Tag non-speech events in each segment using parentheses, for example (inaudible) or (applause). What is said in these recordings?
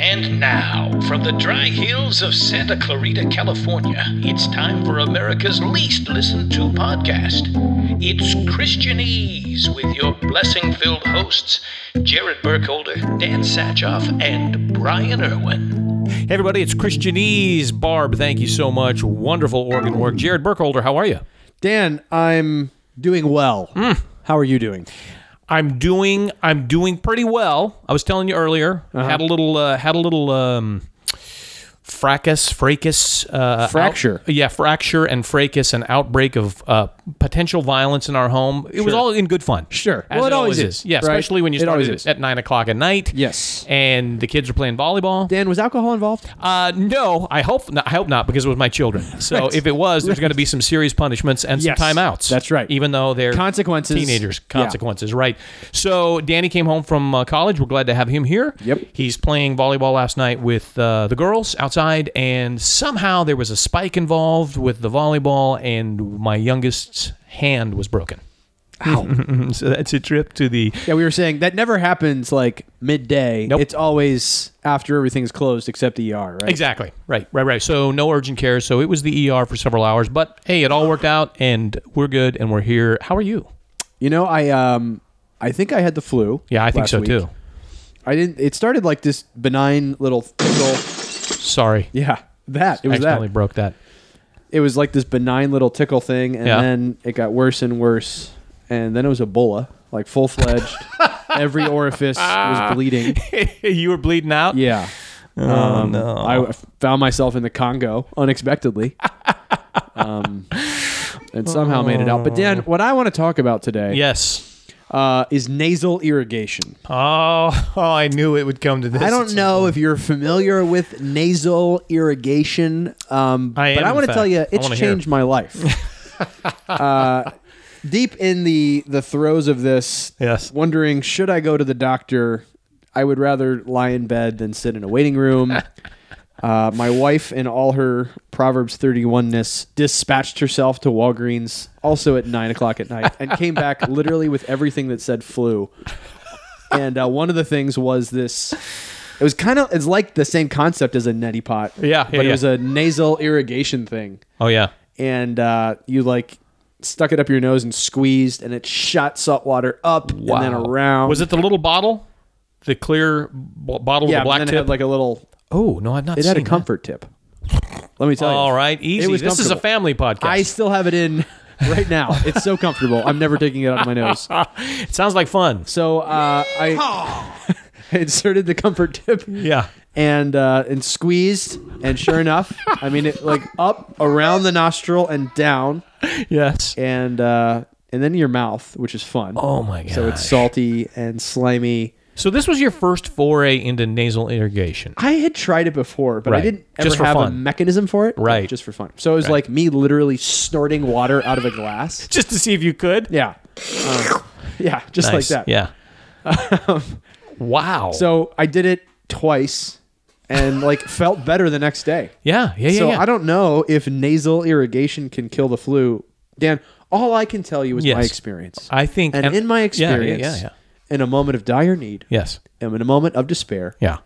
And now, from the dry hills of Santa Clarita, California, it's time for America's least listened to podcast. It's Christianese with your blessing filled hosts, Jared Burkholder, Dan Satchoff, and Brian Irwin. Hey, everybody, it's Christianese. Barb, thank you so much. Wonderful organ work. Jared Burkholder, how are you? Dan, I'm doing well. Hmm. How are you doing? I'm doing I'm doing pretty well. I was telling you earlier. Uh-huh. Had a little uh, had a little um, fracas, fracas, uh, Fracture. out- yeah, fracture and fracas, an outbreak of uh, potential violence in our home. It was all in good fun. Sure. as Well, it it always always is, Yeah, right? especially when you It started always it is. at nine o'clock at night. Yes. and the kids are playing volleyball. Dan, was alcohol involved? Uh, no, I hope not, I hope not because it was my children. (laughs) So Right. if it was, there's going to be some serious punishments and Yes. some timeouts. That's right. Even though they're Consequences. teenagers, Yeah. consequences, right? So Danny came home from uh, college. We're glad to have him here. Yep. He's playing volleyball last night with uh, the girls outside, and somehow there was a spike involved with the volleyball, and my youngest's hand was broken. Ow. (laughs) so that's a trip to the yeah, we were saying that never happens like midday. Nope. It's always after everything's closed except the ER, right? Exactly. Right, right, right. So no urgent care. So it was the ER for several hours, but hey, it all worked out and we're good and we're here. How are you? You know, I um I think I had the flu. Yeah, I think last so week. too. I didn't it started like this benign little tickle. Sorry. Yeah. That. It was accidentally that. broke that. It was like this benign little tickle thing and Yeah. then it got worse and worse. And then it was Ebola, like full fledged. (laughs) Every orifice was bleeding. (laughs) you were bleeding out? Yeah. Oh, Um, no. I found myself in the Congo unexpectedly. (laughs) um, and somehow made it out. But Dan, what I want to talk about today Yes. Uh, is nasal irrigation. Oh, oh, (laughs) I knew it would come to this. I don't know if you're familiar with nasal irrigation, um, I but am, I want to tell you, it's wanna hear. changed my life. (laughs) uh, deep in the the throes of this, Yes. wondering should I go to the doctor? I would rather lie in bed than sit in a waiting room. (laughs) Uh, my wife, in all her Proverbs 31ness, dispatched herself to Walgreens also at nine o'clock at night and came back (laughs) literally with everything that said flu. And uh, one of the things was this. It was kind of it's like the same concept as a neti pot. Yeah, yeah, but it yeah. was a nasal irrigation thing, Oh, yeah. and uh, you like stuck it up your nose and squeezed, and it shot salt water up and then around. Was it the little bottle? The clear b- bottle Yeah, with the black and then tip? it had like a little. Oh, no, I've not It seen had a that. comfort tip. Let me tell you. All right, easy. was this is a comfortable. family podcast. I still have it in (laughs) right now. It's so comfortable. I'm never taking it out of my nose. (laughs) it sounds like fun. So uh, I (laughs) inserted the comfort tip Yeah. and uh, and squeezed, and sure enough, I mean it like up around the nostril and down, Yes. and uh, and then your mouth, which is fun. Oh, my God. So it's salty and slimy. So this was your first foray into nasal irrigation. I had tried it before, but I didn't ever have a mechanism for it. Right. Just for fun. So it was like me literally snorting water out of a glass. (laughs) Just to see if you could. Yeah. Um, yeah, just Nice. like that. Yeah. wow. So I did it twice and like (laughs) felt better the next day. yeah, yeah, yeah. so yeah. I don't know if nasal irrigation can kill the flu. Dan, all I can tell you is my experience. I think, and, in my yeah, yeah, experience, yeah, yeah. In a moment of dire need, Yes. and in a moment of despair, Yeah.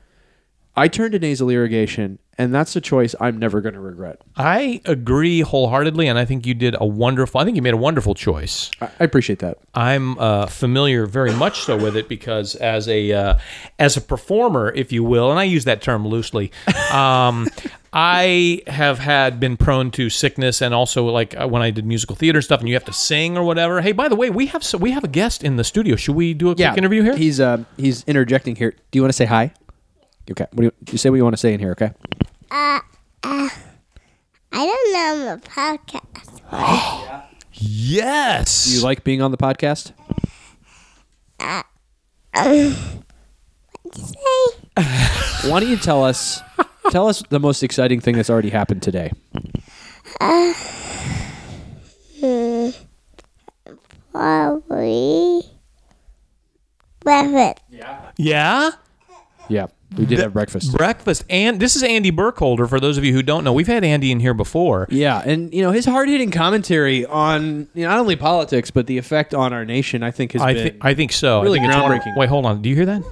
I turned to nasal irrigation, and that's a choice I'm never going to regret. I agree wholeheartedly, and I think you did a wonderful. I think you made a wonderful choice. I, I appreciate that. I'm uh, familiar very much so with it because as a uh, as a performer, if you will, and I use that term loosely, um, (laughs) I have had been prone to sickness, and also like uh, when I did musical theater stuff, and you have to sing or whatever. Hey, by the way, we have so we have a guest in the studio. Should we do a quick interview here? He's uh, he's interjecting here. Do you want to say hi? Okay. What do you, you say? What you want to say in here? Okay. Uh, I don't know the podcast. yes. Do you like being on the podcast? Say, (laughs) Why don't you tell us? Tell us the most exciting thing that's already happened today. Uh. probably. Rabbit. yeah. Yeah, we did have breakfast. breakfast. And this is Andy Burkholder. For those of you who don't know, we've had Andy in here before. Yeah, and you know his hard hitting commentary on you know, not only politics but the effect on our nation. I think has I been. think I think so. I really think it's one- groundbreaking. Wait, hold on. Do you hear that?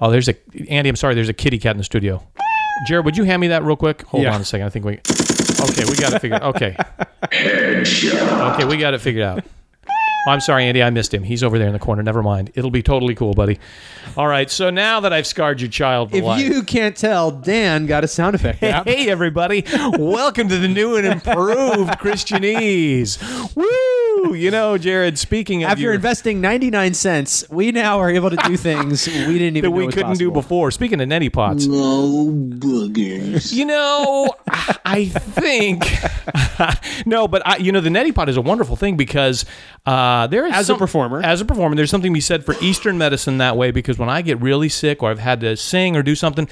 Oh, there's a Andy. I'm sorry. There's a kitty cat in the studio. Jared, would you hand me that real quick? Hold Yeah. on a second. I think we. Okay, we got it figured. Okay. (laughs) Okay, we got it figured out. Oh, I'm sorry, Andy. I missed him. He's over there in the corner. Never mind. It'll be totally cool, buddy. All right. So now that I've scarred your child for if life. you can't tell, Dan got a sound effect. (laughs) app. Hey, everybody. Welcome to the new and improved (laughs) Christianese. Woo! You know, Jared, speaking of After your, investing 99 cents, we now are able to do (laughs) things we didn't even that we was couldn't do before. Speaking of neti pots. No boogers. You know, I think (laughs) no, but I, you know, the neti pot is a wonderful thing because uh, there is As a performer. as a performer, there's something to be said for Eastern medicine that way because when I get really sick or I've had to sing or do something.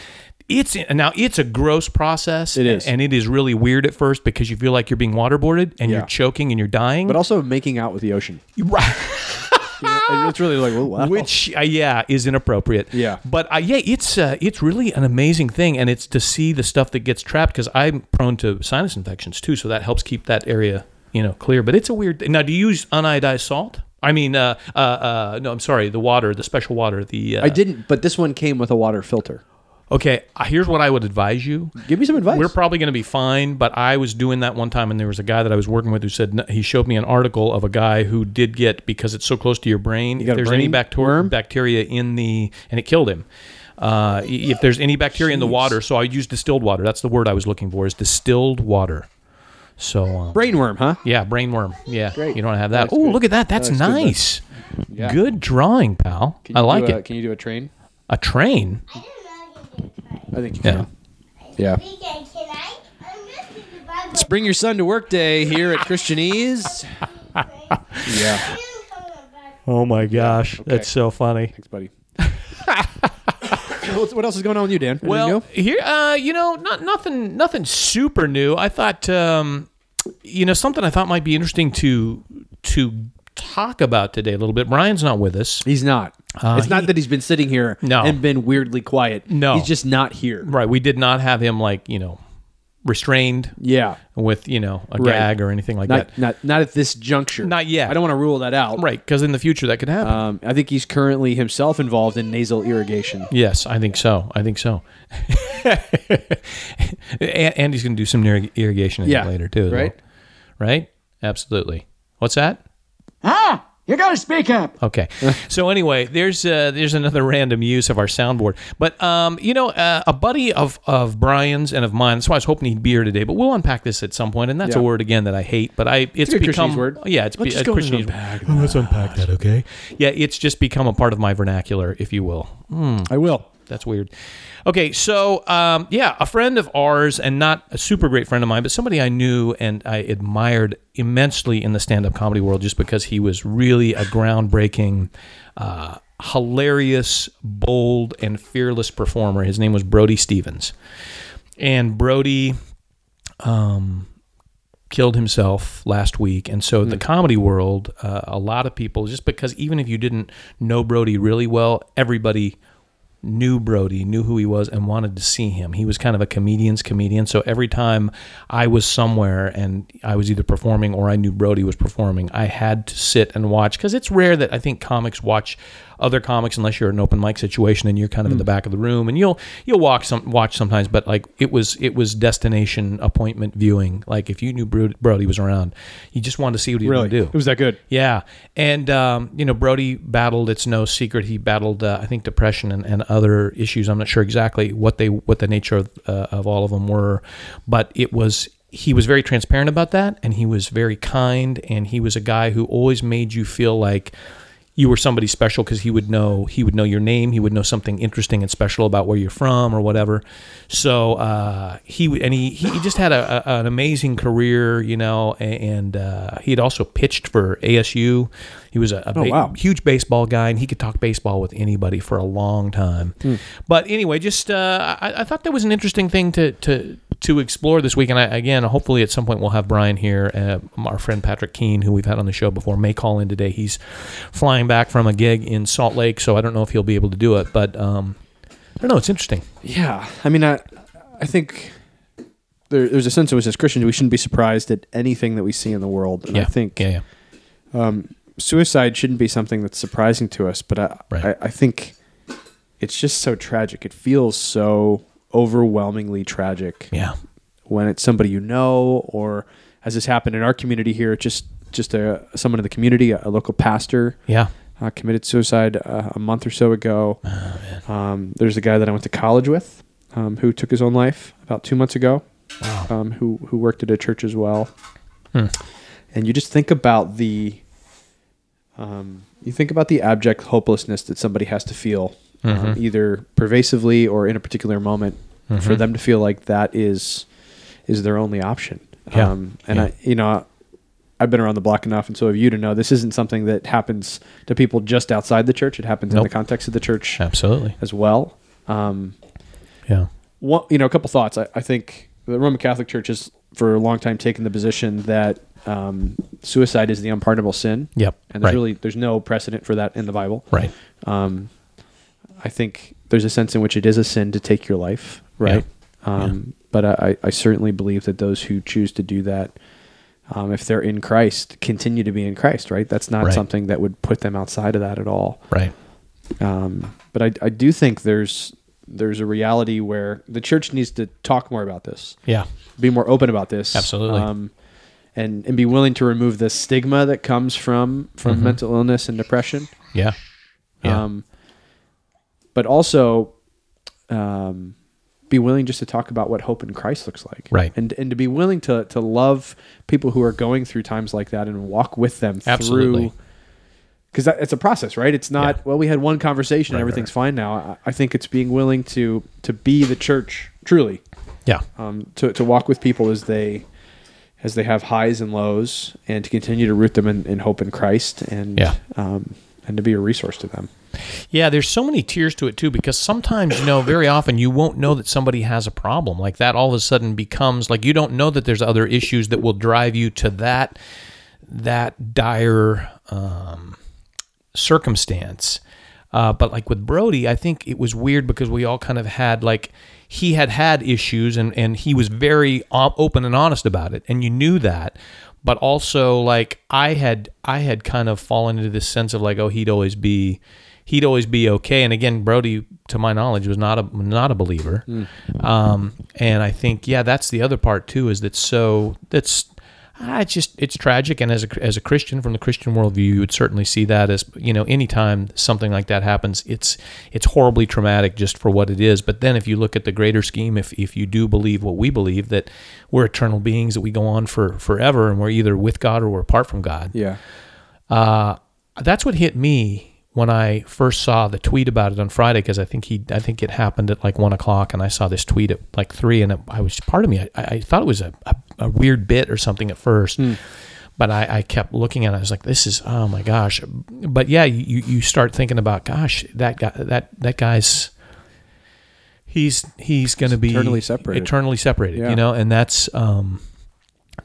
It's now it's a gross process. It is. and it is really weird at first because you feel like you're being waterboarded and Yeah. you're choking and you're dying. But also making out with the ocean. right. (laughs) It's really like, oh, wow. which uh, yeah is inappropriate Yeah. but uh, yeah it's uh, it's really an amazing thing and it's to see the stuff that gets trapped because i'm prone to sinus infections too so that helps keep that area you know clear but it's a weird now do you use unionized salt i mean uh, uh, uh, no i'm sorry the water the special water the uh, I didn't, but this one came with a water filter. Okay uh, here's what i would advise you Give me some advice. we're probably going to be fine, but I was doing that one time, and there was a guy that I was working with who said he showed me an article of a guy who did get because it's so close to your brain. got if there's any bacteria bacteria in the and it killed him. Uh, if there's any bacteria in the water, so I use distilled water. That's the word I was looking for. Is distilled water. So uh, Brainworm, huh? yeah, brain worm. Yeah, Great. you don't have that. Oh, look at that. That's, That's good, nice. Yeah. Good drawing, pal. I like a- it. Can you do a train? A train. I think you Yeah. can. Yeah. Weekend, can I? I'm missing the Bible. Let's bring your son to work day here at Christianese. (laughs) yeah. Oh my gosh, that's so funny. Thanks, buddy. (laughs) (laughs) What's- what else is going on with you, Dan? Anything Well, new? here, uh, you know, not nothing, nothing super new. I thought, um, you know, something I thought might be interesting to to talk about today a little bit. Brian's not with us, he's not. it's not that he's been sitting here No. and been weirdly quiet. No. He's just not here. right? We did not have him like you know restrained Yeah. with you know a Right. gag or anything like Not that. not not at this juncture. Not yet. I don't want to rule that out. Right, because in the future that could happen. Um, I think he's currently himself involved in nasal irrigation. yes, I think so. I think so. (laughs) and Andy's going to do some irrig- irrigation Yeah, later too, though. right? Right? Absolutely. What's that? Ah, you gotta speak up. Okay. (laughs) so anyway, there's uh, there's another random use of our soundboard. But um, you know, uh, a buddy of of Brian's and of mine. That's why I was hoping he'd be here today. But we'll unpack this at some point. And that's Yeah. a word again that I hate. But I it's, a become word. yeah, it's Let's be, a go Christianese unpack word. Let's unpack that, okay? Yeah, it's just become a part of my vernacular, if you will. I will. That's weird. Okay, so um, yeah, a friend of ours, and not a super great friend of mine, but somebody I knew and I admired immensely in the stand-up comedy world, just because he was really a groundbreaking, uh, hilarious, bold, and fearless performer. His name was Brody Stevens, and Brody killed himself last week. And so the comedy world, uh, a lot of people, just because even if you didn't know Brody really well, everybody knew Brody, knew who he was, and wanted to see him. He was kind of a comedian's comedian. So every time I was somewhere and I was either performing or I knew Brody was performing, I had to sit and watch because it's rare that I think comics watch other comics unless you're in an open mic situation and you're kind of in the back of the room and you'll you'll walk some watch sometimes but like it was it was destination appointment viewing like if you knew Bro- Brody was around you just wanted to see what he was going to do It was that good. yeah, and um, you know Brody battled. It's no secret he battled. Uh, I think depression and, and other issues. I'm not sure exactly what they what the nature of, uh, of all of them were, but it was he was very transparent about that, and he was very kind, and he was a guy who always made you feel like you were somebody special because he would know he would know your name he would know something interesting and special about where you're from or whatever so uh, he and he, he just had a, a, an amazing career you know and uh, he had also pitched for ASU he was a, a ba- Oh, wow. huge baseball guy and he could talk baseball with anybody for a long time but anyway just uh, I, I thought that was an interesting thing to to to explore this week and I, again hopefully at some point we'll have Brian here uh, our friend Patrick Keene who we've had on the show before may call in today he's flying back from a gig in Salt Lake so I don't know if he'll be able to do it but um, I don't know. It's interesting. Yeah, I mean, I, I think there, there's a sense in which as Christians we shouldn't be surprised at anything that we see in the world, and Yeah. I think Yeah, yeah. Suicide shouldn't be something that's surprising to us. But I, Right. I, I think it's just so tragic. It feels so overwhelmingly tragic Yeah. when it's somebody you know, or as this happened in our community here, just just a someone in the community, a, a local pastor. Yeah. uh, committed suicide uh, a month or so ago. um, there's a guy that I went to college with um, who took his own life about two months ago. Um, who who worked at a church as well. And you just think about the, um, you think about the abject hopelessness that somebody has to feel, um, either pervasively or in a particular moment, for them to feel like that is is their only option. Yeah. Um, and Yeah. I, you know, I've been around the block enough, and so have you to know this isn't something that happens to people just outside the church. It happens in the context of the church Absolutely. as well. Um, Yeah. one, you know, a couple thoughts. I, I think the Roman Catholic Church has, for a long time, taken the position that um, suicide is the unpardonable sin. Yep. And there's right. really there's no precedent for that in the Bible. right. Um, I think there's a sense in which it is a sin to take your life, right? Um, But I, I certainly believe that those who choose to do that, um, if they're in Christ, continue to be in Christ, right? That's not Right. something that would put them outside of that at all. Right. Um, but I, I do think there's there's a reality where the church needs to talk more about this, Yeah. be more open about this, Absolutely. um, and and be willing to remove the stigma that comes from from mental illness and depression. Yeah. Yeah. Um, but also, um, be willing just to talk about what hope in Christ looks like, Right. And and to be willing to to love people who are going through times like that and walk with them Absolutely. through. Because it's a process, right? It's not Yeah. well. We had one conversation, Right, and right, everything's fine now. I, I think it's being willing to to be the church truly, yeah. um, to to walk with people as they as they have highs and lows, and to continue to root them in, in hope in Christ, and Yeah. um, and to be a resource to them. Yeah, there's so many tiers to it too because sometimes, you know, very often you won't know that somebody has a problem. Like that all of a sudden becomes like you don't know that there's other issues that will drive you to that that dire um, circumstance. Uh, but like with Brody, I think it was weird because we all kind of had like he had had issues and and he was very open and honest about it, and you knew that. But also like I had I had kind of fallen into this sense of like oh he'd always be he'd always be okay. And again, Brody, to my knowledge, was not a not a believer. Um, and I think yeah, that's the other part too. Is that so? That's ah, it's just it's tragic. And as a as a Christian from the Christian worldview, you would certainly see that as you know anytime something like that happens, it's it's horribly traumatic just for what it is. But then if you look at the greater scheme, if if you do believe what we believe that we're eternal beings that we go on for forever and we're either with God or we're apart from God Yeah. uh, that's what hit me when I first saw the tweet about it on Friday because I think he I think it happened at like one o'clock and I saw this tweet at like three and it, I was part of me I, I thought it was a, a, a weird bit or something at first. But I, I kept looking at it. I was like, "This is oh my gosh!" But yeah, you, you start thinking about, "Gosh, that guy that that guy's he's he's going to be Eternally separated. eternally separated." Yeah. You know, and that's um,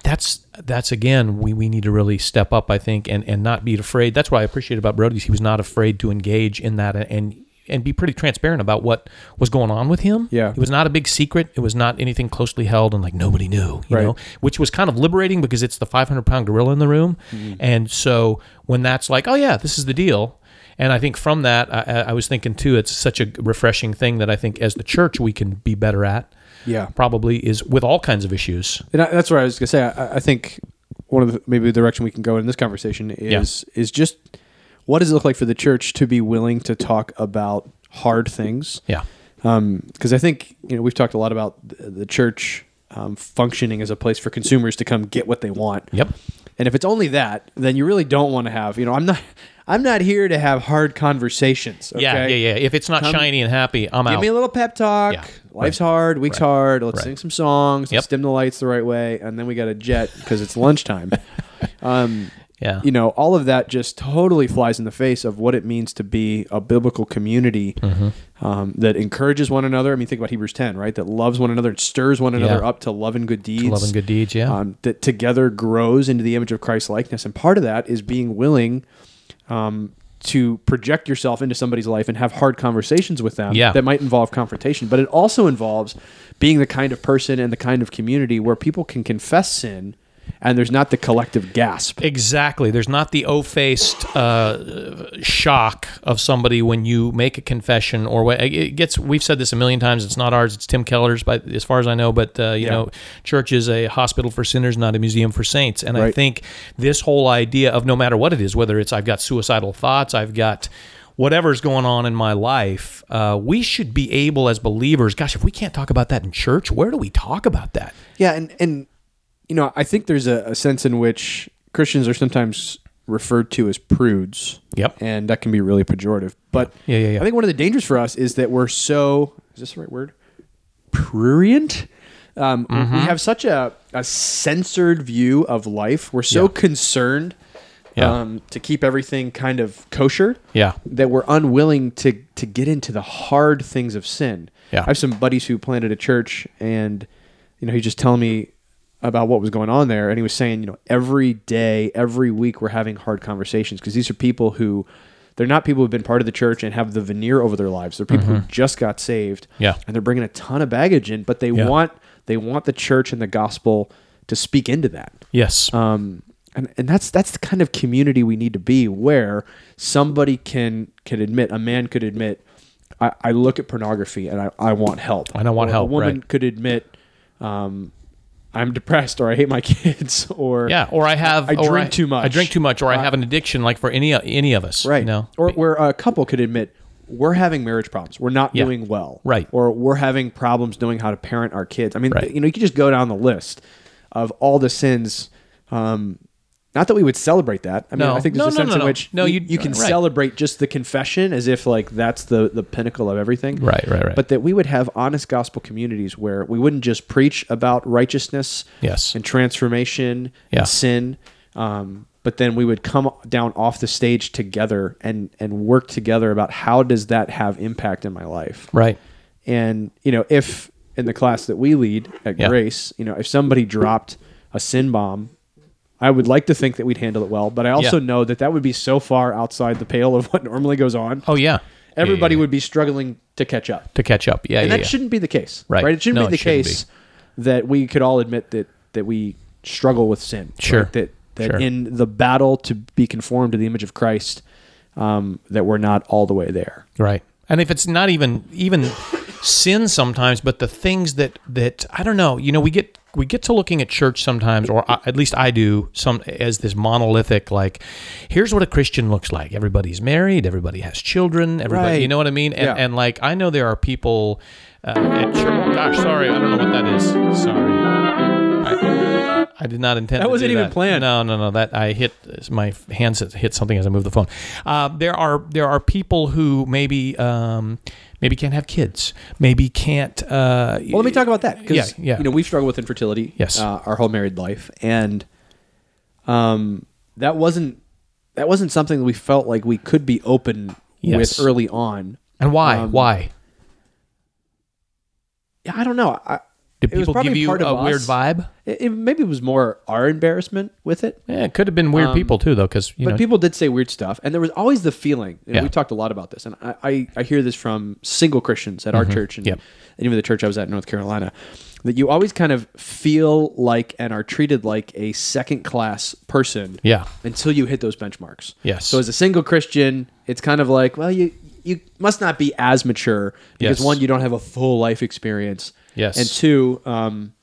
that's that's again we, we need to really step up I think and and not be afraid that's what I appreciate about Brody's he was not afraid to engage in that and and be pretty transparent about what was going on with him Yeah. it was not a big secret it was not anything closely held and like nobody knew you Right. know which was kind of liberating because it's the 500 pound gorilla in the room Mm-hmm. and so when that's like oh yeah this is the deal and I think from that I I was thinking too it's such a refreshing thing that I think as the church we can be better at Yeah. probably is with all kinds of issues And I, that's what I was gonna say. I, I think one of the maybe the direction we can go in this conversation is is just what does it look like for the church to be willing to talk about hard things? yeah Because I think you know we've talked a lot about the, the church um, functioning as a place for consumers to come get what they want. yep And if it's only that, then you really don't want to have. You know, I'm not. I'm not here to have hard conversations. Okay? Yeah, yeah, yeah. If it's not Come- shiny and happy, I'm Give out. Give me a little pep talk. Yeah, Life's hard. Week's Right. hard. Let's Right. sing some songs. Yep. Let's dim the lights the right way, and then we got a jet because it's lunchtime. (laughs) um, yeah, you know, all of that just totally flies in the face of what it means to be a biblical community Mm-hmm. um, that encourages one another. I mean, think about Hebrews 10, right? That loves one another and stirs one another Yeah. up to love and good deeds. love and good deeds. Yeah, Um, that together grows into the image of Christ likeness. And part of that is being willing um, to project yourself into somebody's life and have hard conversations with them Yeah. that might involve confrontation, but it also involves being the kind of person and the kind of community where people can confess sin and there's not the collective gasp. Exactly. There's not the o-faced uh, shock of somebody when you make a confession or when it gets. We've said this a million times. It's not ours. It's Tim Keller's, but as far as I know. But uh, you Yeah. know, church is a hospital for sinners, not a museum for saints. And I think this whole idea of no matter what it is, whether it's I've got suicidal thoughts, I've got whatever's going on in my life, uh, we should be able as believers. Gosh, if we can't talk about that in church, where do we talk about that? Yeah, and and you know, I think there's a, a sense in which Christians are sometimes referred to as prudes. Yep. And that can be really pejorative. But Yeah, yeah, yeah. I think one of the dangers for us is that we're so is this the right word? Prurient. Um, Mm-hmm. We have such a, a censored view of life. We're so Yeah. concerned Yeah. um, to keep everything kind of kosher Yeah. that we're unwilling to to get into the hard things of sin. Yeah. I have some buddies who planted a church, and you know, he just telling me about what was going on there, and he was saying, you know, every day, every week, we're having hard conversations because these are people who. They're not people who've been part of the church and have the veneer over their lives. They're people who just got saved, Mm-hmm. Yeah. and they're bringing a ton of baggage in, but they Yeah. want they want the church and the gospel to speak into that. Yes. Um, and, and that's that's the kind of community we need to be where somebody can can admit a man could admit I, I look at pornography and I, I want help And I want Or help, a woman right. could admit um, I'm depressed or I hate my (laughs) kids or Yeah, or I have I drink too much. I drink too much, or I have an addiction, like for any any of us, right You know, or where a couple could admit we're having marriage problems we're not Yeah. doing well Right. or we're having problems knowing how to parent our kids I mean Right. you know you could just go down the list of all the sins um, not that we would celebrate that. I mean, No. I think there's No, a no, sense no, in no. which No, you, you- you can right. celebrate just the confession as if like that's the the pinnacle of everything. Right, right, right. But that we would have honest gospel communities where we wouldn't just preach about righteousness Yes. and transformation Yeah. and sin, um, but then we would come down off the stage together and and work together about how does that have impact in my life. right? And you know, if in the class that we lead at Yeah. Grace, you know, if somebody dropped a sin bomb, I would like to think that we'd handle it well, but I also Yeah. know that that would be so far outside the pale of (laughs) what normally goes on. Oh yeah, Everybody would be struggling to catch up. to catch up. Yeah, And yeah, that yeah. shouldn't be the case. Right. Right. It shouldn't No, be the it shouldn't case that we could all admit that that we struggle with sin. Sure. right? That that Sure. in the battle to be conformed to the image of Christ, um, that we're not all the way there. Right. And if it's not even even sin sometimes, but the things that that I don't know, you know, we get we get to looking at church sometimes, or I, at least I do, some as this monolithic like, here's what a Christian looks like. Everybody's married, everybody has children, everybody, you know what I mean? And Yeah. and like I know there are people uh, at church. Oh gosh, sorry, I don't know what that is. Sorry. I, I did not intend. That wasn't even that. planned. No, no, no. That I hit my hands hit something as I moved the phone. Uh, there are there are people who maybe um, maybe can't have kids. Maybe can't. Uh, Well, let me talk about that because Yeah, yeah. you know we've struggled with infertility, Yes. uh, our whole married life, and um, that wasn't that wasn't something that we felt like we could be open Yes. with early on. And why? um, why Yeah, I don't know. I, did it was people probably give you a of weird vibe? it, it- maybe it was more our embarrassment with it. Yeah, it could have been weird Um, people too, though, because but know. people did say weird stuff, and there was always the feeling. And Yeah. we talked a lot about this, and I, I, I hear this from single Christians at our church and, Mm-hmm. Yep. and even the church I was at in North Carolina, that you always kind of feel like and are treated like a second class person. Yeah. Until you hit those benchmarks. Yes. So as a single Christian, it's kind of like, well, you you must not be as mature because Yes. one, you don't have a full life experience. Yes. And two, um,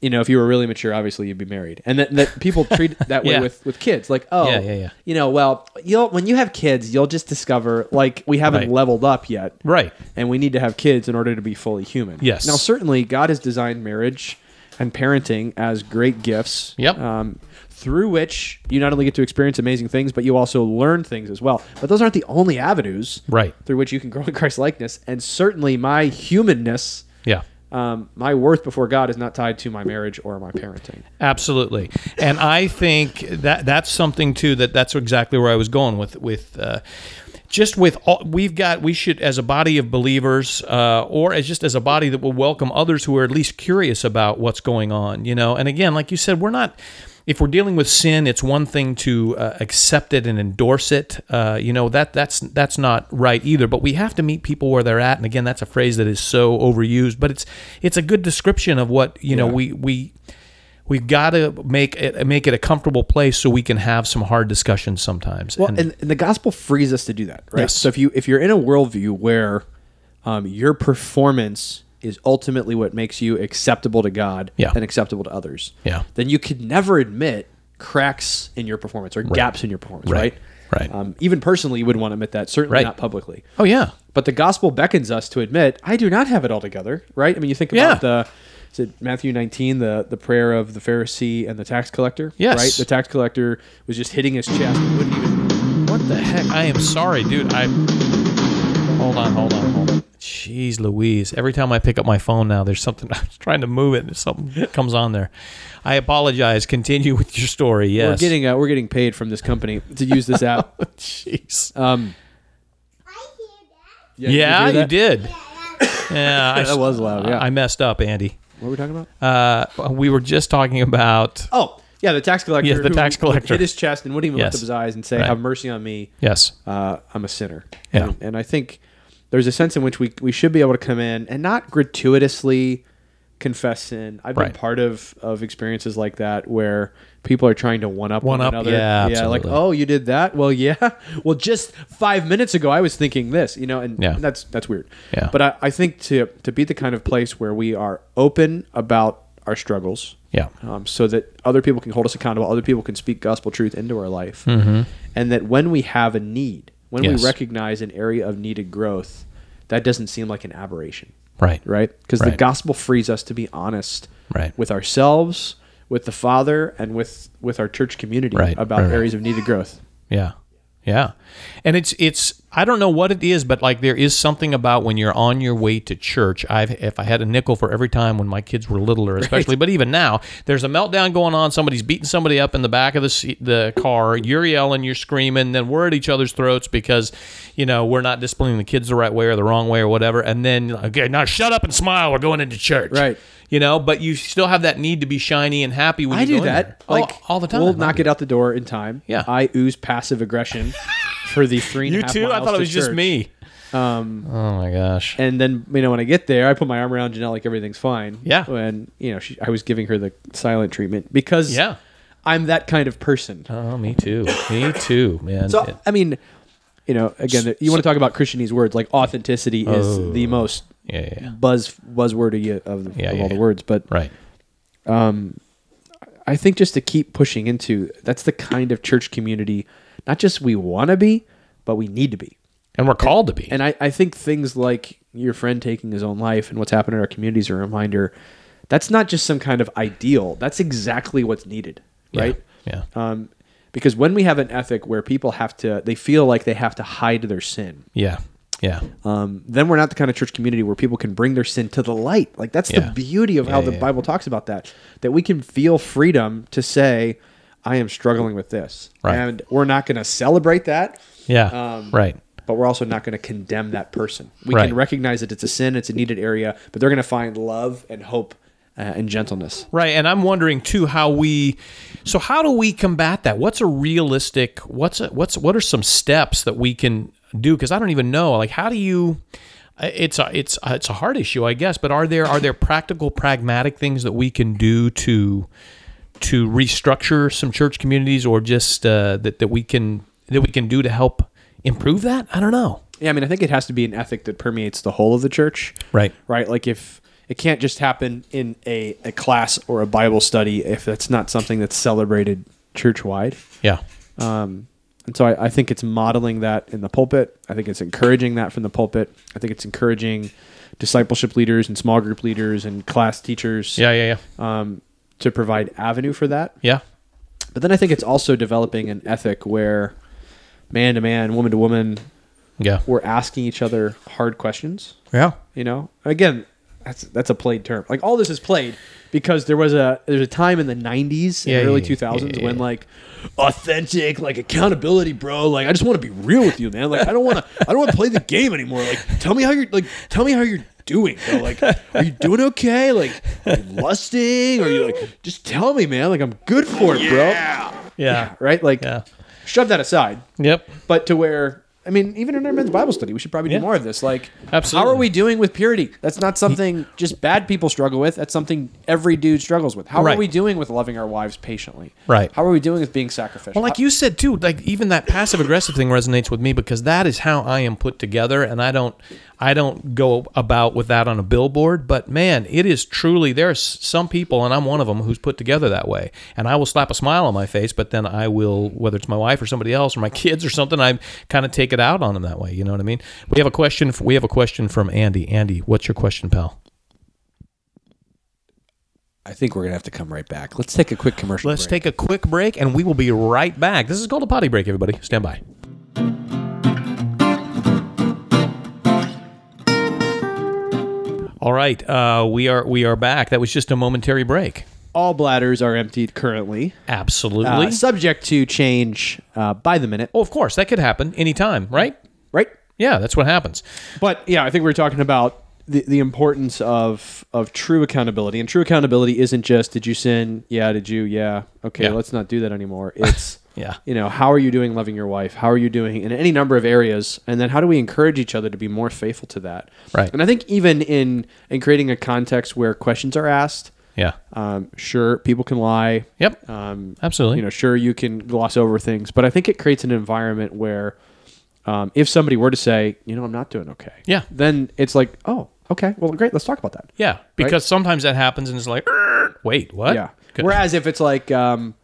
you know, if you were really mature, obviously you'd be married, and that, that people (laughs) treat that way Yeah. with with kids. Like, oh, Yeah, yeah, yeah. you know, well, you'll when you have kids, you'll just discover like we haven't Right. leveled up yet, right. and we need to have kids in order to be fully human. Yes. Now, certainly, God has designed marriage and parenting as great gifts. Yep. Um, through which you not only get to experience amazing things, but you also learn things as well. But those aren't the only avenues Right. through which you can grow in Christ likeness. And certainly, my humanness, Yeah. Um, my worth before God, is not tied to my marriage or my parenting. Absolutely, and I think that that's something too. That that's exactly where I was going with with. Uh, just with all we've got, we should, as a body of believers, uh, or as just as a body that will welcome others who are at least curious about what's going on, you know. And again, like you said, we're not. If we're dealing with sin, it's one thing to uh, accept it and endorse it. Uh, you know that that's that's not right either. But we have to meet people where they're at. And again, that's a phrase that is so overused, but it's it's a good description of what you know. Yeah. We we we've got to make it make it a comfortable place so we can have some hard discussions sometimes. Well, And- and, and the gospel frees us to do that, right? Yes. So if you if you're in a worldview where um, your performance is ultimately what makes you acceptable to God Yeah. and acceptable to others, Yeah. then you could never admit cracks in your performance or gaps in your performance, Right. right? Right. Um, even personally, you wouldn't want to admit that. Certainly Right. not publicly. oh yeah, But the gospel beckons us to admit, I do not have it all together, right? I mean, you think Yeah. about the is it Matthew 19, the the prayer of the Pharisee and the tax collector, Yes. right? The tax collector was just hitting his chest and wouldn't even what the heck? I am sorry, dude. I hold on, hold on, hold on. Jeez, Louise! Every time I pick up my phone now, there's something. (laughs) I was trying to move it, and something (laughs) comes on there. I apologize. Continue with your story. Yes. We're getting uh, we're getting paid from this company to use this app. (laughs) Jeez. Um, I hear that. Yeah, hear you, did. Yeah, I, That was loud, yeah. I messed up, Andy. What were we talking about? Uh, we were just talking about. Oh, yeah, the tax collector. Yes, the who tax would collector. hit his chest and wouldn't even Yes. lift up his eyes and say, Right. "Have mercy on me. Yes. Uh, I'm a sinner." Yeah. And, and I think there's a sense in which we we should be able to come in and not gratuitously confess sin. I've been part of of experiences like that where people are trying to one up One one, up, another. yeah, yeah, like oh, you did that. Well, yeah. (laughs) Well, just five minutes ago, I was thinking this. You know, and Yeah. that's that's weird. Yeah. But I, I think to to be the kind of place where we are open about our struggles Yeah. um, so that other people can hold us accountable, other people can speak gospel truth into our life, and that when we have a need, when. Yes. we recognize an area of needed growth, that doesn't seem like an aberration, Right. right? Because the gospel frees us to be honest Right. with ourselves, with the Father, and with with our church community Right, about right, right. areas of needed growth. Yeah. Yeah. And it's it's I don't know what it is, but like there is something about when you're on your way to church. I've if I had a nickel for every time when my kids were littler, especially, but even now, there's a meltdown going on. Somebody's beating somebody up in the back of the seat, the car. You're yelling, you're screaming, then we're at each other's throats because you know we're not disciplining the kids the right way or the wrong way or whatever. And then okay, now shut up and smile. We're going into church, Right. You know, but you still have that need to be shiny and happy when I you do that like oh, all the time. We'll knock it out the door in time. Yeah. I ooze passive aggression (laughs) for the three and a You half too? I miles thought it to was just church. me. Um, Oh my gosh. And then you know when I get there, I put my arm around Janelle like everything's fine. Yeah. When you know she, I was giving her the silent treatment because Yeah. I'm that kind of person. Oh, me too. Me too, man. So It- I mean, you know, again, you want to talk about Christianese words like authenticity is the most yeah, yeah, yeah. buzz buzzwordy of, the, Yeah, of yeah, all the yeah. words. But Right. Um, I think just to keep pushing into that's the kind of church community, not just we want to be, but we need to be. And we're called to be. And I, I think things like your friend taking his own life and what's happened in our communities are a reminder that's not just some kind of ideal. That's exactly what's needed, right? Yeah. Um, because when we have an ethic where people have to, they feel like they have to hide their sin, yeah. Yeah. um, then we're not the kind of church community where people can bring their sin to the light. Like that's the beauty of how Yeah, the yeah. Bible talks about that. That we can feel freedom to say, "I am struggling with this," Right. and we're not going to celebrate that, Yeah. Um, right. but we're also not going to condemn that person. We Right. can recognize that it's a sin, it's a needed area, but they're going to find love and hope uh, and gentleness. Right. And I'm wondering too how we so how do we combat that? What's a realistic what's a, what's what are some steps that we can do cuz I don't even know. Like how do you it's a it's a, it's a hard issue, I guess, but are there are there practical pragmatic things that we can do to to restructure some church communities or just uh, that that we can that we can do to help improve that? I don't know. Yeah, I mean, I think it has to be an ethic that permeates the whole of the church. Right. Right. Like if it can't just happen in a, a class or a Bible study if that's not something that's celebrated church wide. Yeah. Um, and so I, I think it's modeling that in the pulpit. I think it's encouraging that from the pulpit. I think it's encouraging discipleship leaders and small group leaders and class teachers Yeah, yeah, yeah. um, to provide avenue for that. Yeah. But then I think it's also developing an ethic where man to man, woman to woman, Yeah. we're asking each other hard questions. Yeah. You know, again, that's that's a played term. Like all this is played because there was a there's a time in the '90s Yeah, and early yeah, yeah, 2000s yeah, when like authentic, like accountability, bro. Like I just want to be real with you, man. Like I don't want to I don't want to play the game anymore. Like tell me how you're like tell me how you're doing? Bro? Like, are you doing okay? Like, are you (laughs) lusting? Or are you like, just tell me, man. Like, I'm good for it, bro. Yeah. Right? Like, Yeah. shove that aside. Yep. But to where, I mean, even in our men's Bible study, we should probably Yeah. do more of this. Like, Absolutely. how are we doing with purity? That's not something just bad people struggle with. That's something every dude struggles with. How Right. are we doing with loving our wives patiently? Right. How are we doing with being sacrificial? Well, like you said too, like even that passive aggressive thing resonates with me because that is how I am put together, and I don't, I don't go about with that on a billboard. But man, it is truly there are some people, and I'm one of them, who's put together that way. And I will slap a smile on my face, but then I will, whether it's my wife or somebody else or my (laughs) kids or something, I kind of take it out on them that way. You know what I mean? We have a question. We have a question from Andy. Andy, what's your question, pal? I think we're gonna have to come right back. Let's take a quick commercial. Let's break. take a quick break, and we will be right back. This is called a potty break. Everybody, stand by. All right, uh, we are we are back. That was just a momentary break. All bladders are emptied currently, Absolutely. uh, subject to change uh, by the minute. oh, of course, that could happen anytime, right? Right. Yeah, that's what happens. But yeah, I think we are talking about the, the importance of of true accountability. And true accountability isn't just did you sin? Yeah, did you? Yeah. Okay, Yeah. let's not do that anymore. It's (laughs) Yeah. you know, how are you doing loving your wife? How are you doing in any number of areas? And then how do we encourage each other to be more faithful to that? Right. And I think even in in creating a context where questions are asked, Yeah. um, sure, people can lie. Yep. Um, Absolutely. you know, sure you can gloss over things, but I think it creates an environment where um, if somebody were to say, you know, I'm not doing okay, Yeah. then it's like, oh, okay, well, great, let's talk about that. yeah, because sometimes that happens, and it's like, "Er, wait, what? Yeah. Whereas if it's like, um,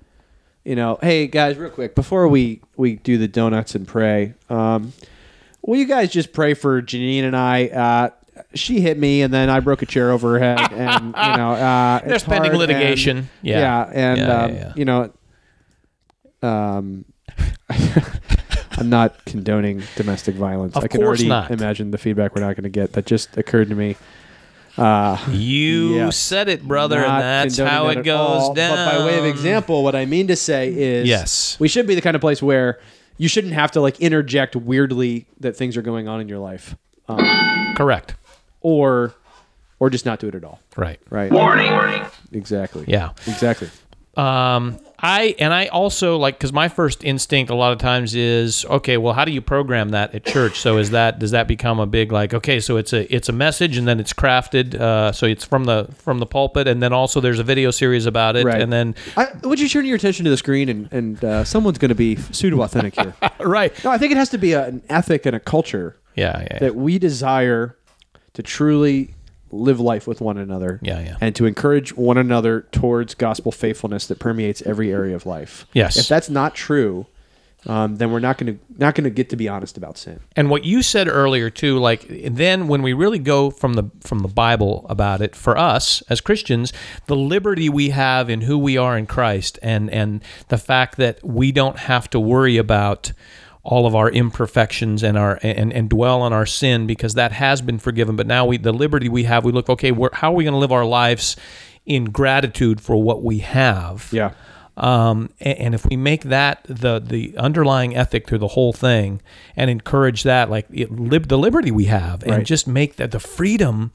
you know, hey guys, real quick before we we do the donuts and pray, um, will you guys just pray for Janine and I? Uh, she hit me, and then I broke a chair over her head, and you (laughs) know, uh, There's it's pending hard, litigation. and- Yeah. yeah, and Yeah, um, yeah. you know, um, (laughs) I'm not condoning domestic violence. Of I can already not. imagine the feedback we're not going to get. That just occurred to me. Uh, You Yeah. said it, brother, not and that's how that it goes all. down. But by way of example, what I mean to say is, Yes. we should be the kind of place where you shouldn't have to like interject weirdly that things are going on in your life, um, Correct. or or just not do it at all. Right. Right. Warning. Exactly. Yeah. Exactly. Um, I and I also like because my first instinct a lot of times is okay. Well, how do you program that at church? So is that does that become a big like okay? So it's a it's a message and then it's crafted. Uh, so it's from the from the pulpit and then also there's a video series about it Right. and then I, would you turn your attention to the screen and and uh, someone's going to be pseudo authentic here? (laughs) right. no, I think it has to be a, an ethic and a culture Yeah. Yeah. yeah. that we desire to truly live life with one another. Yeah, yeah. And to encourage one another towards gospel faithfulness that permeates every area of life. Yes. If that's not true, um, then we're not going to not going to get to be honest about sin. And what you said earlier too, like then when we really go from the from the Bible about it, for us as Christians, the liberty we have in who we are in Christ, and and the fact that we don't have to worry about all of our imperfections and our and, and dwell on our sin because that has been forgiven. But now we the liberty we have, we look okay. We're, how are we going to live our lives in gratitude for what we have? Yeah. Um, a- and, if we make that the the underlying ethic through the whole thing and encourage that, like it, lib, the liberty we have, and Right. just make that the freedom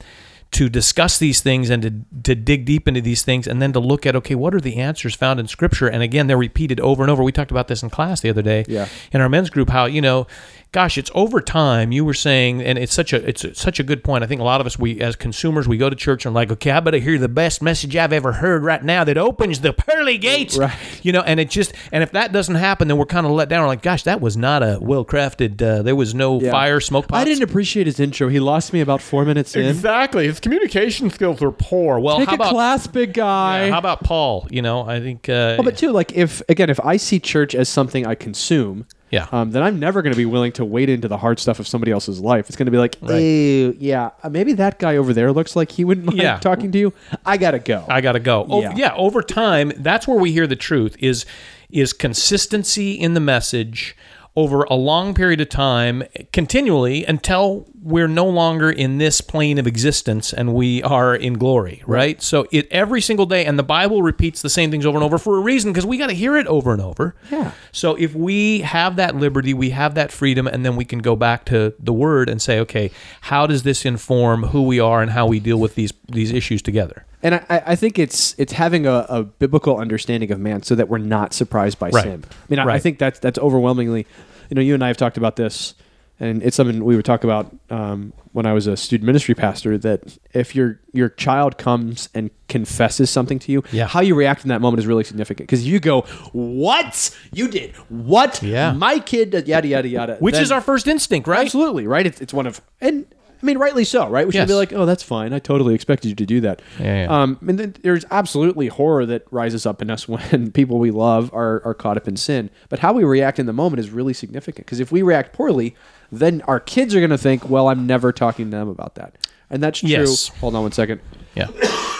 to discuss these things and to, to dig deep into these things and then to look at okay what are the answers found in scripture and again they're repeated over and over we talked about this in class the other day Yeah. in our men's group how you know gosh it's over time you were saying and it's such a it's such a good point i think a lot of us we as consumers we go to church and like okay i better hear the best message i've ever heard right now that opens the pearly gates Right. you know and it just and if that doesn't happen then we're kind of let down we're like gosh that was not a well crafted uh, there was no Yeah. fire smoke pots I didn't appreciate his intro. He lost me about four minutes in. exactly his communication skills were poor well Take how a about class, big guy. how about paul you know i think uh, Well, but too, like if again, if I see church as something I consume, Yeah. um, then I'm never going to be willing to wade into the hard stuff of somebody else's life. It's going to be like, Right. ew, yeah, uh, maybe that guy over there looks like he wouldn't (laughs) mind Yeah. talking to you. I gotta go. I got to go. Oh, Yeah. yeah. Over time, that's where we hear the truth is is consistency in the message over a long period of time, continually until we're no longer in this plane of existence and we are in glory, right? So it every single day, and the Bible repeats the same things over and over for a reason because we got to hear it over and over. Yeah. So if we have that liberty, we have that freedom, and then we can go back to the Word and say, okay, how does this inform who we are and how we deal with these these issues together? And I, I think it's it's having a, a biblical understanding of man so that we're not surprised by Right. sin. I mean, I, I think that's that's overwhelmingly, you know, you and I have talked about this, and it's something we would talk about um, when I was a student ministry pastor. That if your your child comes and confesses something to you, Yeah. how you react in that moment is really significant. Because you go, "What you did? What? Yeah. my kid? Yada yada yada." Which Then- is our first instinct, right? Absolutely, right? It's, it's one of, and I mean, rightly so, right? We should Yes. be like, oh, that's fine. I totally expected you to do that. Yeah, yeah. Um, and then there's absolutely horror that rises up in us (laughs) when people we love are, are caught up in sin. But how we react in the moment is really significant because if we react poorly, then our kids are going to think, well, I'm never talking to them about that. And that's true. Yes. Hold on one second. Yeah.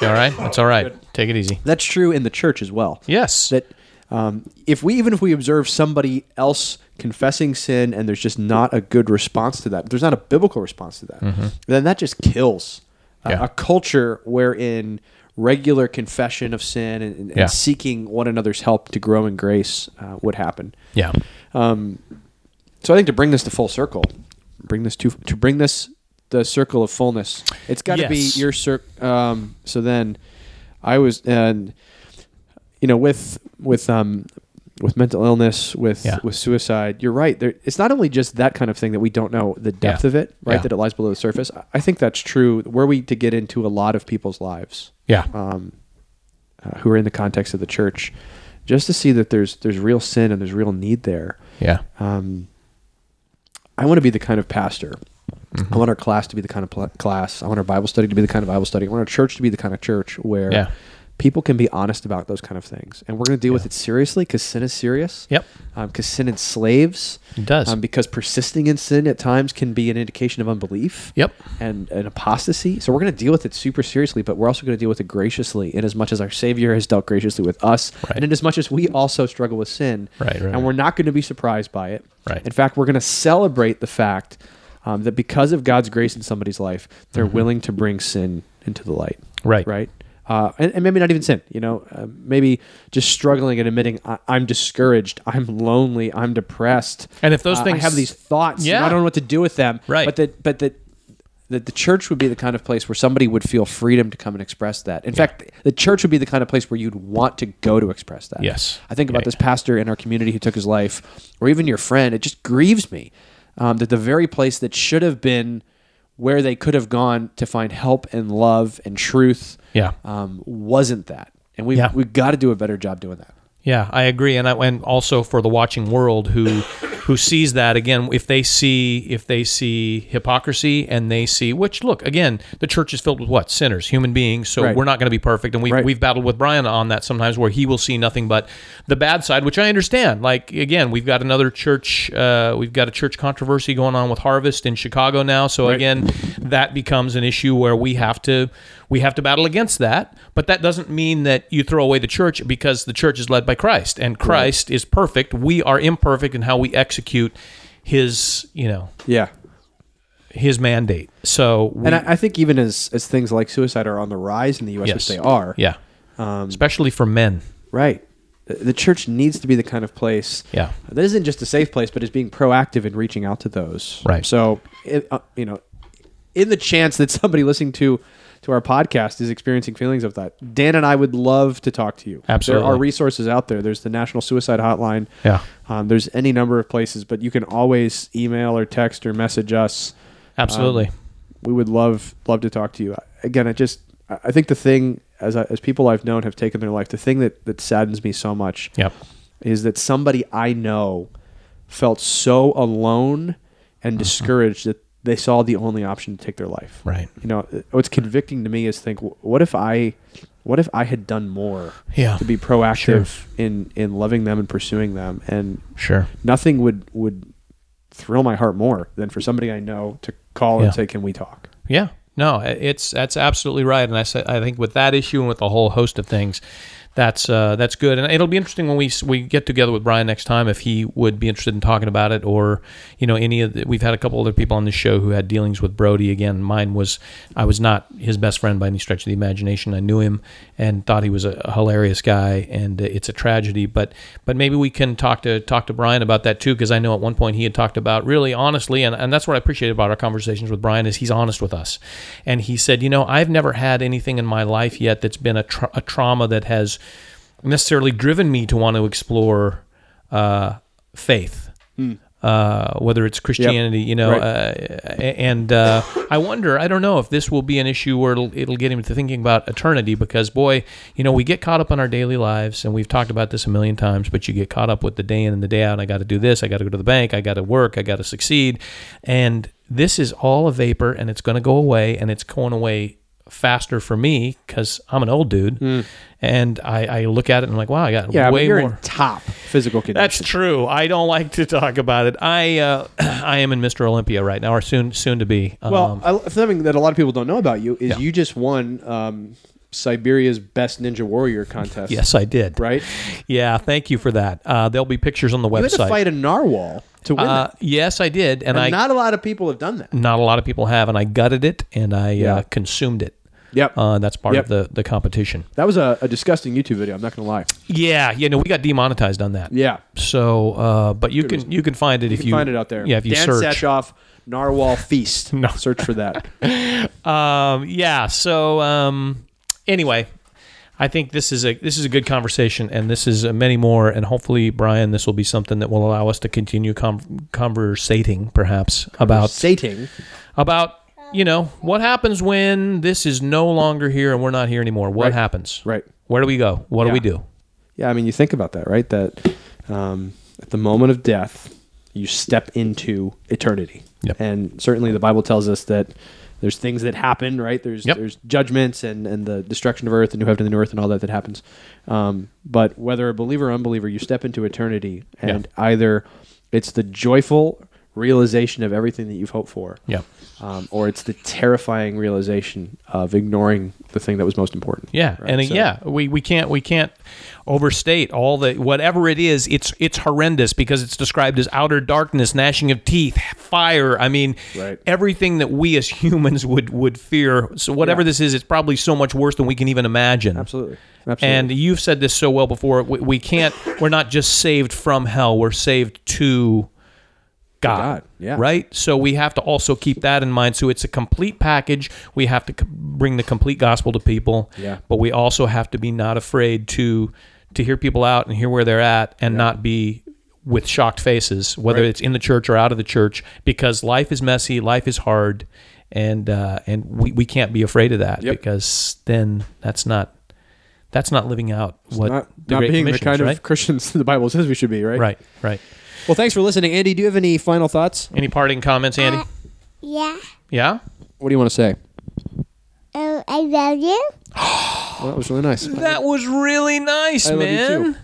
You all right? That's all right. Take it easy. That's true in the church as well. Yes. That um, if we even if we observe somebody else confessing sin and there's just not a good response to that, there's not a biblical response to that, then that just kills a- Mm-hmm. Yeah. a, culture wherein regular confession of sin and, and Yeah. seeking one another's help to grow in grace uh, would happen. yeah. So I think to bring this to full circle, bring this to to bring this the circle of fullness. It's got to Yes. be your cir- um So then, I was and you know with with um with mental illness with Yeah. with suicide. You're right. There, it's not only just that kind of thing that we don't know the depth Yeah. of it, right? Yeah. That it lies below the surface. I- think that's true. Were we to get into a lot of people's lives, Yeah. um, uh, who are in the context of the church, just to see that there's there's real sin and there's real need there yeah. um, I want to be the kind of pastor. Mm-hmm. I want our class to be the kind of pl- class. I want our Bible study to be the kind of Bible study. I want our church to be the kind of church where Yeah. People can be honest about those kind of things. And we're going to deal with it seriously because sin is serious. Yep. Because sin enslaves. It does. Um, because persisting in sin at times can be an indication of unbelief. Yep. And an apostasy. So we're going to deal with it super seriously, but we're also going to deal with it graciously in as much as our Savior has dealt graciously with us. Right. And in as much as we also struggle with sin. Right, right, And we're not going to be surprised by it. Right. In fact, we're going to celebrate the fact um, that because of God's grace in somebody's life, they're willing to bring sin into the light. Mm-hmm. Right. Right. Uh, and, and maybe not even sin, you know, uh, maybe just struggling and admitting I, I'm discouraged, I'm lonely, I'm depressed, And if those Uh, I things- have these thoughts, Yeah. I don't know what to do with them, Right. But that, but that, that the church would be the kind of place where somebody would feel freedom to come and express that. In fact, the church would be the kind of place where you'd want to go to express that. Yes. I think Yeah, about this pastor in our community who took his life, or even your friend. It just grieves me um, that the very place that should have been where they could have gone to find help and love and truth, Yeah. um, wasn't that. And we Yeah. we've got to do a better job doing that. Yeah, I agree, and I, and also for the watching world who who sees that again, if they see if they see hypocrisy and they see which look again, the church is filled with what sinners, human beings. So Right. we're not going to be perfect, and we Right. we've battled with Brian on that sometimes where he will see nothing but the bad side, which I understand. Like again, we've got another church, uh, we've got a church controversy going on with Harvest in Chicago now. So again, that becomes an issue where we have to we have to battle against that. But that doesn't mean that you throw away the church because the church is led by Christ and Christ is perfect. We are imperfect in how we execute his, you know, Yeah. his mandate. So we, And I, I think even as as things like suicide are on the rise in the U.S., yes, which they are, Yeah. Um, Especially for men. right. The, the church needs to be the kind of place Yeah. that isn't just a safe place, but is being proactive in reaching out to those. Right. So, it, uh, you know, in the chance that somebody listening to to our podcast is experiencing feelings of that, Dan and I would love to talk to you. Absolutely. there are resources out there. There's the National Suicide Hotline. Yeah. Um, there's any number of places, but you can always email or text or message us. Absolutely. Um, we would love love to talk to you. Again, I just I think the thing as I, as people I've known have taken their life, the thing that that saddens me so much yep. is that somebody I know felt so alone and discouraged that they saw the only option to take their life. Right. You know, what's convicting to me is think, what if I, what if I had done more Yeah. to be proactive in in loving them and pursuing them, and Sure. nothing would would thrill my heart more than for somebody I know to call Yeah. and say, "Can we talk?" Yeah. No, it's that's absolutely right, and I say I think with that issue and with a whole host of things, that's uh, that's good, and it'll be interesting when we we get together with Brian next time if he would be interested in talking about it, or you know any of the, we've had a couple other people on the show who had dealings with Brody. Again, mine was I was not his best friend by any stretch of the imagination. I knew him and thought he was a hilarious guy, and it's a tragedy. But but maybe we can talk to talk to Brian about that too, because I know at one point he had talked about really honestly, and, and that's what I appreciate about our conversations with Brian is he's honest with us, and he said, you know, I've never had anything in my life yet that's been a, tra- a trauma that has necessarily driven me to want to explore uh, faith. Uh, whether it's Christianity, you know, Right. uh, and uh, I wonder, I don't know if this will be an issue where it'll, it'll get him to thinking about eternity because, boy, you know, we get caught up in our daily lives, and we've talked about this a million times, but you get caught up with the day in and the day out. I got to do this, I got to go to the bank, I got to work, I got to succeed. And this is all a vapor, and it's going to go away, and it's going away faster for me because I'm an old dude. And I, I look at it and I'm like, wow, I got Yeah, way more. in top physical condition. That's true. I don't like to talk about it. I uh, (clears throat) I am in Mr. Olympia right now, or soon soon to be. Um, Well, I, something that a lot of people don't know about you is you just won um, Siberia's Best Ninja Warrior contest. yes, I did. Right? Yeah, thank you for that. Uh, there'll be pictures on the website. You had to fight a narwhal to win uh, yes, I did, and, And I not a lot of people have done that. not a lot of people have, and I gutted it and I Yeah. uh, consumed it. Yep. Uh, that's part Yep. of the the competition. that was a, a disgusting YouTube video. I'm not going to lie. Yeah, yeah. No, we got demonetized on that. Yeah. So, uh, but you can you can find it You if can you find it out there. Yeah, if you Dan search. Satchoff, Narwhal Feast. (laughs) No. Search for that. (laughs) Um, yeah. So um, anyway, I think this is a this is a good conversation, and this is uh, many more, and hopefully, Brian, this will be something that will allow us to continue com- conversating, perhaps about Sating. about you know what happens when this is no longer here and we're not here anymore. What Right. happens? Right. Where do we go? What do we do? Yeah, I mean, you think about that, right? That um, at the moment of death, you step into eternity. Yep. And certainly the Bible tells us that there's things that happen, right? There's Yep. there's judgments and, and the destruction of earth and new heaven and the new earth and all that that happens. Um, but whether a believer or unbeliever, you step into eternity, and either it's the joyful realization of everything that you've hoped for, Yeah. um, or it's the terrifying realization of ignoring the thing that was most important. Yeah, Right, and uh, so- yeah, we, we can't we can't overstate all the whatever it is. It's it's horrendous because it's described as outer darkness, gnashing of teeth, fire. I mean, Right. everything that we as (laughs) humans would would fear. So whatever Yeah. this is, it's probably so much worse than we can even imagine. Absolutely. Absolutely. And you've said this so well before. We, we can't. We're not just saved from hell. We're saved to God. God, yeah. Right. So we have to also keep that in mind. So it's a complete package. We have to bring the complete gospel to people. Yeah. But we also have to be not afraid to to hear people out and hear where they're at, and not be with shocked faces, whether Right. it's in the church or out of the church, because life is messy, life is hard, and uh, and we, we can't be afraid of that Yep. because then that's not that's not living out what not, not being the kind right? of Christians (laughs) the Bible says we should be, right? right, right. Well, thanks for listening, Andy. Do you have any final thoughts? Any parting comments, Andy? Uh, yeah. yeah. What do you want to say? Oh, I love you. Well, (gasps) that was really nice. That was really nice, I love you man.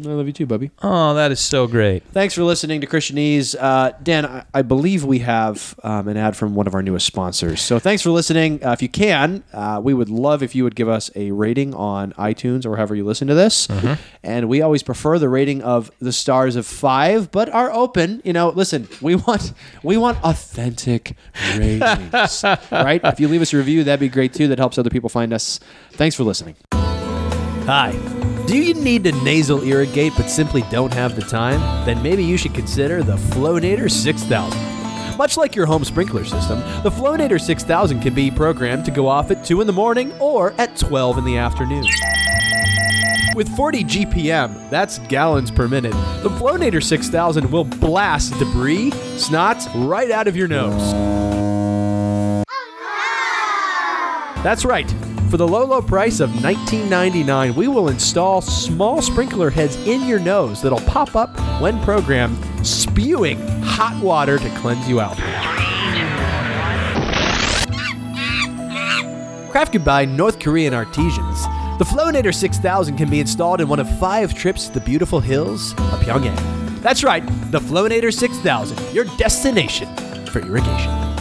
Too. I love you too, Bubby. Oh, that is so great. Thanks for listening to Christianese. Uh, Dan, I, I believe we have um, an ad from one of our newest sponsors. So thanks for listening. Uh, if you can, uh, we would love if you would give us a rating on iTunes or however you listen to this. And we always prefer the rating of the stars of five, but are open. You know, listen, we want we want authentic ratings, (laughs) right? If you leave us a review, that'd be great too. That helps other people find us. Thanks for listening. Hi. Do you need to nasal irrigate but simply don't have the time? Then maybe you should consider the Flownator 6000. Much like your home sprinkler system, the Flownator 6000 can be programmed to go off at 2 in the morning or at 12 in the afternoon. With 40 GPM, that's gallons per minute, the Flownator 6000 will blast debris, snots right out of your nose. That's right. For the low, low price of $19.99, we will install small sprinkler heads in your nose that'll pop up when programmed, spewing hot water to cleanse you out. Crafted by North Korean artisans, the Flownator 6000 can be installed in one of five trips to the beautiful hills of Pyongyang. That's right, the Flownator 6000, your destination for irrigation.